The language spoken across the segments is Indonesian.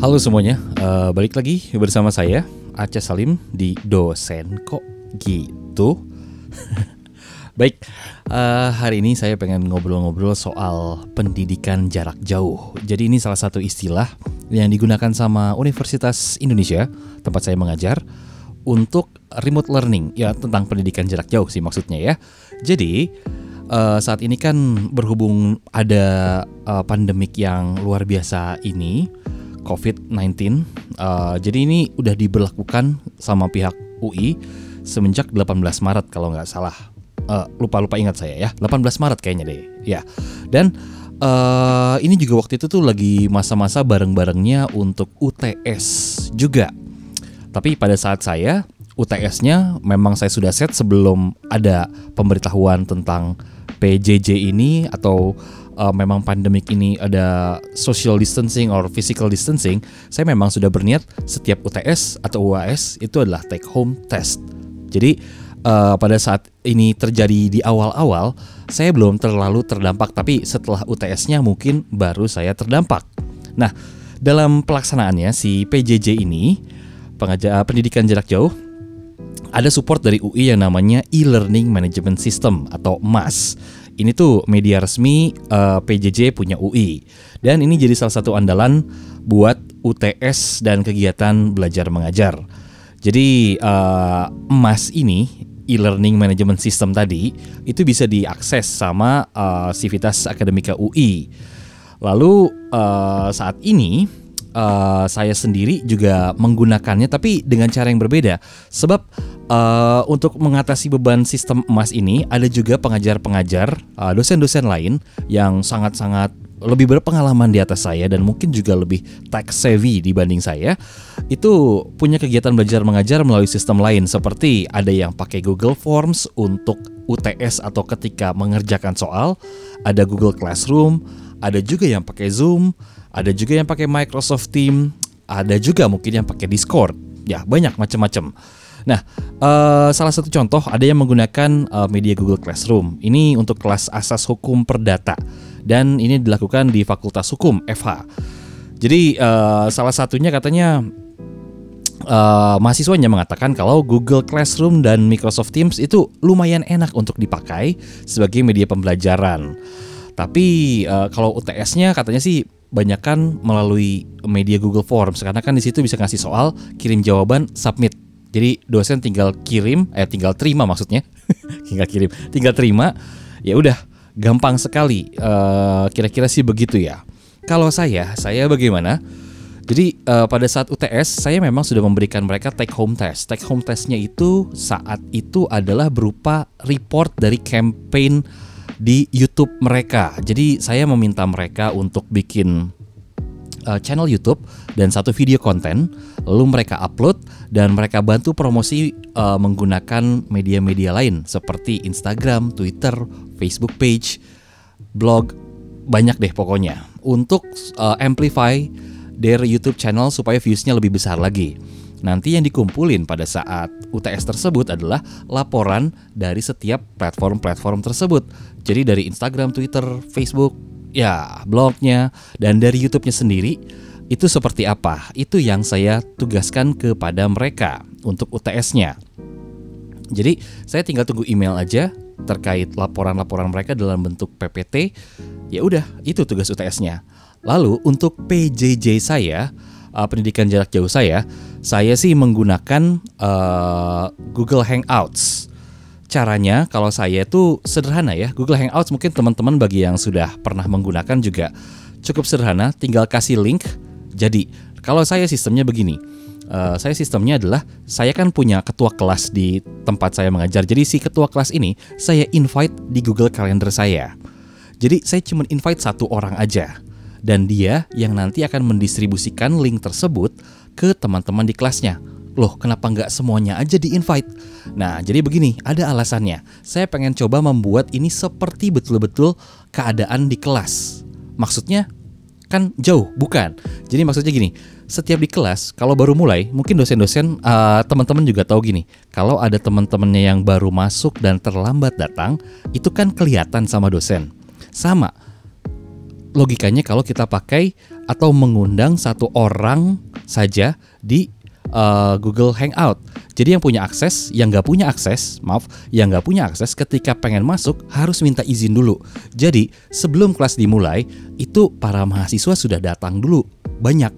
Halo semuanya, uh, balik lagi bersama saya Aceh Salim di dosen kok gitu. Baik, uh, hari ini saya pengen ngobrol-ngobrol soal pendidikan jarak jauh. Jadi ini salah satu istilah yang digunakan sama Universitas Indonesia tempat saya mengajar untuk remote learning ya tentang pendidikan jarak jauh sih maksudnya ya. Jadi uh, saat ini kan berhubung ada uh, pandemik yang luar biasa ini COVID-19. Uh, jadi ini udah diberlakukan sama pihak UI semenjak 18 Maret kalau nggak salah. Uh, lupa-lupa ingat saya ya, 18 Maret kayaknya deh. Ya. Dan uh, ini juga waktu itu tuh lagi masa-masa bareng-barengnya untuk UTS juga. Tapi pada saat saya UTS-nya memang saya sudah set sebelum ada pemberitahuan tentang PJJ ini atau uh, memang pandemik ini ada social distancing or physical distancing, saya memang sudah berniat setiap UTS atau UAS itu adalah take home test. Jadi uh, pada saat ini terjadi di awal-awal, saya belum terlalu terdampak, tapi setelah UTS-nya mungkin baru saya terdampak. Nah, dalam pelaksanaannya si PJJ ini, pengajar pendidikan jarak jauh, ada support dari UI yang namanya e-learning management system atau MAS ini tuh media resmi uh, eh, PJJ punya UI dan ini jadi salah satu andalan buat UTS dan kegiatan belajar mengajar. Jadi uh, emas ini e-learning management system tadi itu bisa diakses sama uh, Civitas Akademika UI. Lalu uh, saat ini uh, saya sendiri juga menggunakannya tapi dengan cara yang berbeda sebab uh, untuk mengatasi beban sistem emas ini ada juga pengajar-pengajar uh, dosen-dosen lain yang sangat-sangat lebih berpengalaman di atas saya dan mungkin juga lebih tech savvy dibanding saya itu punya kegiatan belajar mengajar melalui sistem lain seperti ada yang pakai Google Forms untuk UTS atau ketika mengerjakan soal ada Google Classroom ada juga yang pakai Zoom ada juga yang pakai Microsoft Team, ada juga mungkin yang pakai Discord. Ya, banyak macam-macam. Nah, uh, salah satu contoh ada yang menggunakan uh, media Google Classroom. Ini untuk kelas asas hukum perdata dan ini dilakukan di Fakultas Hukum FH. Jadi uh, salah satunya katanya uh, mahasiswanya mengatakan kalau Google Classroom dan Microsoft Teams itu lumayan enak untuk dipakai sebagai media pembelajaran. Tapi uh, kalau UTS-nya katanya sih banyakkan melalui media Google Forms karena kan di situ bisa ngasih soal, kirim jawaban, submit. Jadi dosen tinggal kirim, eh tinggal terima maksudnya, tinggal kirim, tinggal terima, ya udah gampang sekali. Uh, kira-kira sih begitu ya. Kalau saya, saya bagaimana? Jadi uh, pada saat UTS saya memang sudah memberikan mereka take home test. Take home testnya itu saat itu adalah berupa report dari campaign di YouTube mereka. Jadi saya meminta mereka untuk bikin uh, channel YouTube dan satu video konten, lalu mereka upload dan mereka bantu promosi uh, menggunakan media-media lain seperti Instagram, Twitter, Facebook page, blog, banyak deh pokoknya untuk uh, amplify their YouTube channel supaya viewsnya lebih besar lagi. Nanti yang dikumpulin pada saat UTS tersebut adalah laporan dari setiap platform-platform tersebut. Jadi dari Instagram, Twitter, Facebook, ya blognya, dan dari YouTube-nya sendiri itu seperti apa? Itu yang saya tugaskan kepada mereka untuk UTS-nya. Jadi saya tinggal tunggu email aja terkait laporan-laporan mereka dalam bentuk PPT. Ya udah, itu tugas UTS-nya. Lalu untuk PJJ saya, uh, pendidikan jarak jauh saya, saya sih menggunakan uh, Google Hangouts. Caranya kalau saya itu sederhana ya. Google Hangouts mungkin teman-teman bagi yang sudah pernah menggunakan juga cukup sederhana, tinggal kasih link. Jadi, kalau saya sistemnya begini. Uh, saya sistemnya adalah saya kan punya ketua kelas di tempat saya mengajar. Jadi si ketua kelas ini saya invite di Google Calendar saya. Jadi saya cuma invite satu orang aja dan dia yang nanti akan mendistribusikan link tersebut ke teman-teman di kelasnya. Loh, kenapa nggak semuanya aja di-invite? Nah, jadi begini, ada alasannya. Saya pengen coba membuat ini seperti betul-betul keadaan di kelas. Maksudnya kan jauh, bukan? Jadi maksudnya gini, setiap di kelas kalau baru mulai, mungkin dosen-dosen uh, teman-teman juga tahu gini, kalau ada teman-temannya yang baru masuk dan terlambat datang, itu kan kelihatan sama dosen. Sama, logikanya kalau kita pakai atau mengundang satu orang saja di uh, Google Hangout. Jadi yang punya akses, yang nggak punya akses, maaf, yang nggak punya akses ketika pengen masuk harus minta izin dulu. Jadi sebelum kelas dimulai, itu para mahasiswa sudah datang dulu banyak.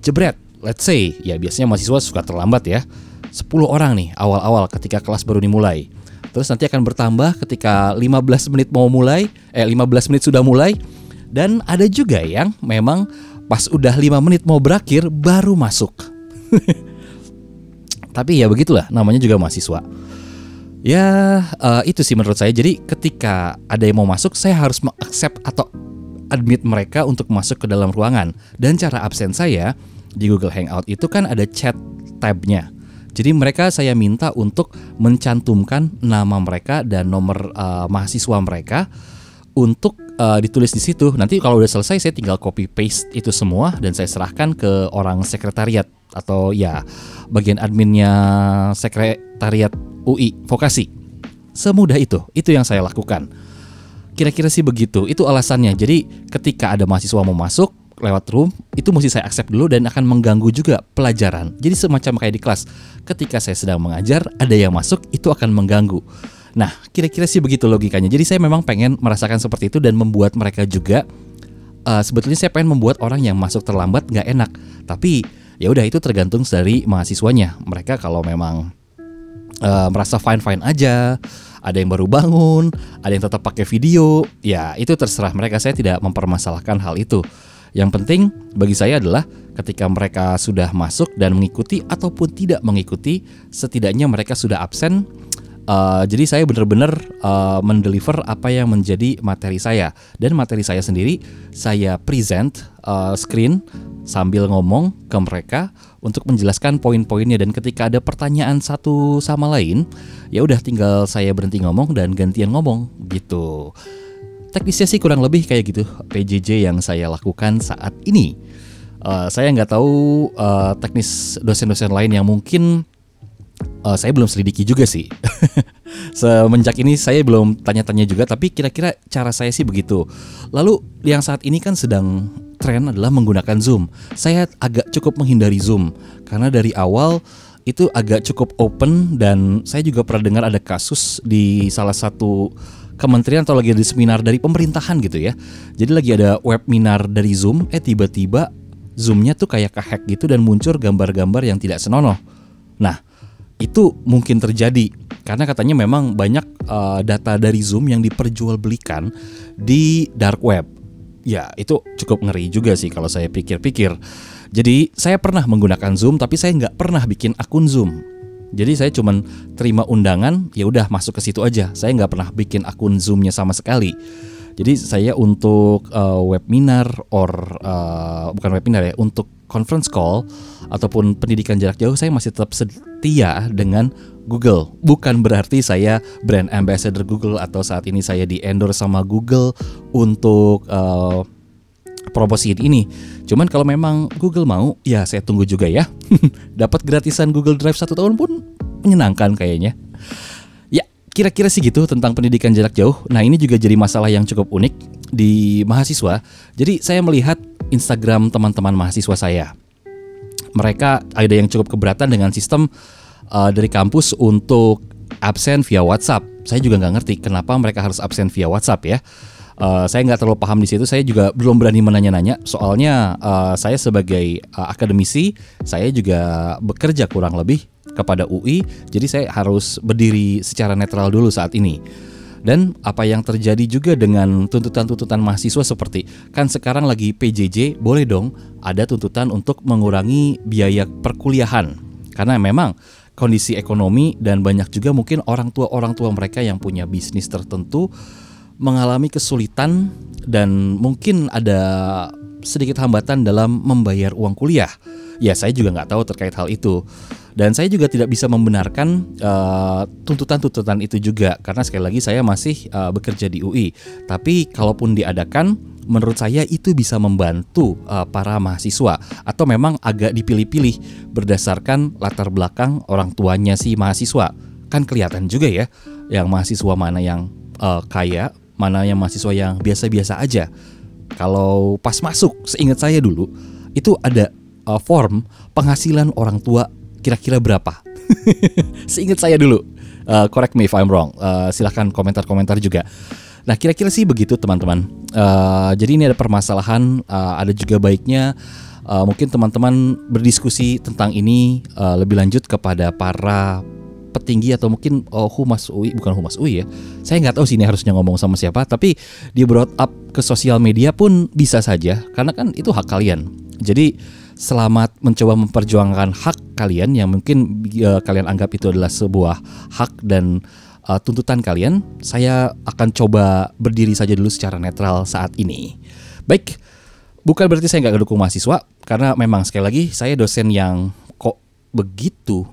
Jebret, let's say, ya biasanya mahasiswa suka terlambat ya. 10 orang nih awal-awal ketika kelas baru dimulai. Terus nanti akan bertambah ketika 15 menit mau mulai, eh 15 menit sudah mulai. Dan ada juga yang memang pas udah 5 menit mau berakhir baru masuk. Tapi ya begitulah, namanya juga mahasiswa. Ya uh, itu sih menurut saya. Jadi ketika ada yang mau masuk, saya harus mengaccept atau admit mereka untuk masuk ke dalam ruangan. Dan cara absen saya di Google Hangout itu kan ada chat tabnya. Jadi mereka saya minta untuk mencantumkan nama mereka dan nomor uh, mahasiswa mereka untuk uh, ditulis di situ. Nanti kalau udah selesai saya tinggal copy paste itu semua dan saya serahkan ke orang sekretariat atau ya bagian adminnya sekretariat UI vokasi. Semudah itu, itu yang saya lakukan. Kira-kira sih begitu, itu alasannya. Jadi ketika ada mahasiswa mau masuk lewat room, itu mesti saya accept dulu dan akan mengganggu juga pelajaran. Jadi semacam kayak di kelas, ketika saya sedang mengajar, ada yang masuk, itu akan mengganggu. Nah, kira-kira sih begitu logikanya. Jadi saya memang pengen merasakan seperti itu dan membuat mereka juga uh, sebetulnya saya pengen membuat orang yang masuk terlambat nggak enak. Tapi ya udah itu tergantung dari mahasiswanya. Mereka kalau memang uh, merasa fine fine aja ada yang baru bangun ada yang tetap pakai video ya itu terserah mereka. Saya tidak mempermasalahkan hal itu. Yang penting bagi saya adalah ketika mereka sudah masuk dan mengikuti ataupun tidak mengikuti setidaknya mereka sudah absen Uh, jadi saya benar-benar uh, mendeliver apa yang menjadi materi saya dan materi saya sendiri saya present uh, screen sambil ngomong ke mereka untuk menjelaskan poin-poinnya dan ketika ada pertanyaan satu sama lain ya udah tinggal saya berhenti ngomong dan gantian ngomong gitu. Teknisnya sih kurang lebih kayak gitu PJJ yang saya lakukan saat ini. Uh, saya nggak tahu uh, teknis dosen-dosen lain yang mungkin uh, saya belum selidiki juga sih. Semenjak ini saya belum tanya-tanya juga, tapi kira-kira cara saya sih begitu. Lalu yang saat ini kan sedang tren adalah menggunakan Zoom. Saya agak cukup menghindari Zoom karena dari awal itu agak cukup open dan saya juga pernah dengar ada kasus di salah satu kementerian atau lagi di seminar dari pemerintahan gitu ya. Jadi lagi ada webinar dari Zoom, eh tiba-tiba Zoomnya tuh kayak kehack gitu dan muncul gambar-gambar yang tidak senonoh. Nah, itu mungkin terjadi karena katanya memang banyak uh, data dari Zoom yang diperjualbelikan di dark web. Ya, itu cukup ngeri juga sih kalau saya pikir-pikir. Jadi, saya pernah menggunakan Zoom tapi saya nggak pernah bikin akun Zoom. Jadi saya cuman terima undangan, ya udah masuk ke situ aja. Saya nggak pernah bikin akun Zoomnya sama sekali. Jadi saya untuk uh, webinar or uh, bukan webinar ya, untuk conference call ataupun pendidikan jarak jauh saya masih tetap setia dengan Google. Bukan berarti saya brand ambassador Google atau saat ini saya di endorse sama Google untuk uh, ini. Cuman kalau memang Google mau, ya saya tunggu juga ya. Dapat gratisan Google Drive satu tahun pun menyenangkan kayaknya. Ya, kira-kira sih gitu tentang pendidikan jarak jauh. Nah ini juga jadi masalah yang cukup unik di mahasiswa. Jadi saya melihat Instagram teman-teman mahasiswa saya. Mereka ada yang cukup keberatan dengan sistem uh, dari kampus untuk absen via WhatsApp. Saya juga nggak ngerti kenapa mereka harus absen via WhatsApp ya. Uh, saya nggak terlalu paham di situ. Saya juga belum berani menanya-nanya. Soalnya uh, saya sebagai uh, akademisi, saya juga bekerja kurang lebih kepada UI. Jadi saya harus berdiri secara netral dulu saat ini dan apa yang terjadi juga dengan tuntutan-tuntutan mahasiswa seperti kan sekarang lagi PJJ boleh dong ada tuntutan untuk mengurangi biaya perkuliahan karena memang kondisi ekonomi dan banyak juga mungkin orang tua orang tua mereka yang punya bisnis tertentu mengalami kesulitan dan mungkin ada sedikit hambatan dalam membayar uang kuliah. Ya saya juga nggak tahu terkait hal itu. Dan saya juga tidak bisa membenarkan eh, tuntutan-tuntutan uh, itu juga karena sekali lagi saya masih uh, bekerja di UI. Tapi kalaupun diadakan, menurut saya itu bisa membantu uh, para mahasiswa atau memang agak dipilih-pilih berdasarkan latar belakang orang tuanya si mahasiswa. Kan kelihatan juga ya, yang mahasiswa mana yang uh, kaya, mana yang mahasiswa yang biasa-biasa aja kalau pas masuk, seingat saya dulu itu ada uh, form penghasilan orang tua kira-kira berapa. seingat saya dulu. Uh, correct me if I'm wrong. Uh, silahkan komentar-komentar juga. Nah, kira-kira sih begitu teman-teman. Uh, jadi ini ada permasalahan, uh, ada juga baiknya uh, mungkin teman-teman berdiskusi tentang ini uh, lebih lanjut kepada para petinggi atau mungkin oh, humas UI bukan humas UI ya. Saya nggak tahu sih ini harusnya ngomong sama siapa, tapi di brought up ke sosial media pun bisa saja karena kan itu hak kalian. Jadi selamat mencoba memperjuangkan hak kalian yang mungkin uh, kalian anggap itu adalah sebuah hak dan uh, tuntutan kalian. Saya akan coba berdiri saja dulu secara netral saat ini. Baik, bukan berarti saya nggak dukung mahasiswa karena memang sekali lagi saya dosen yang kok begitu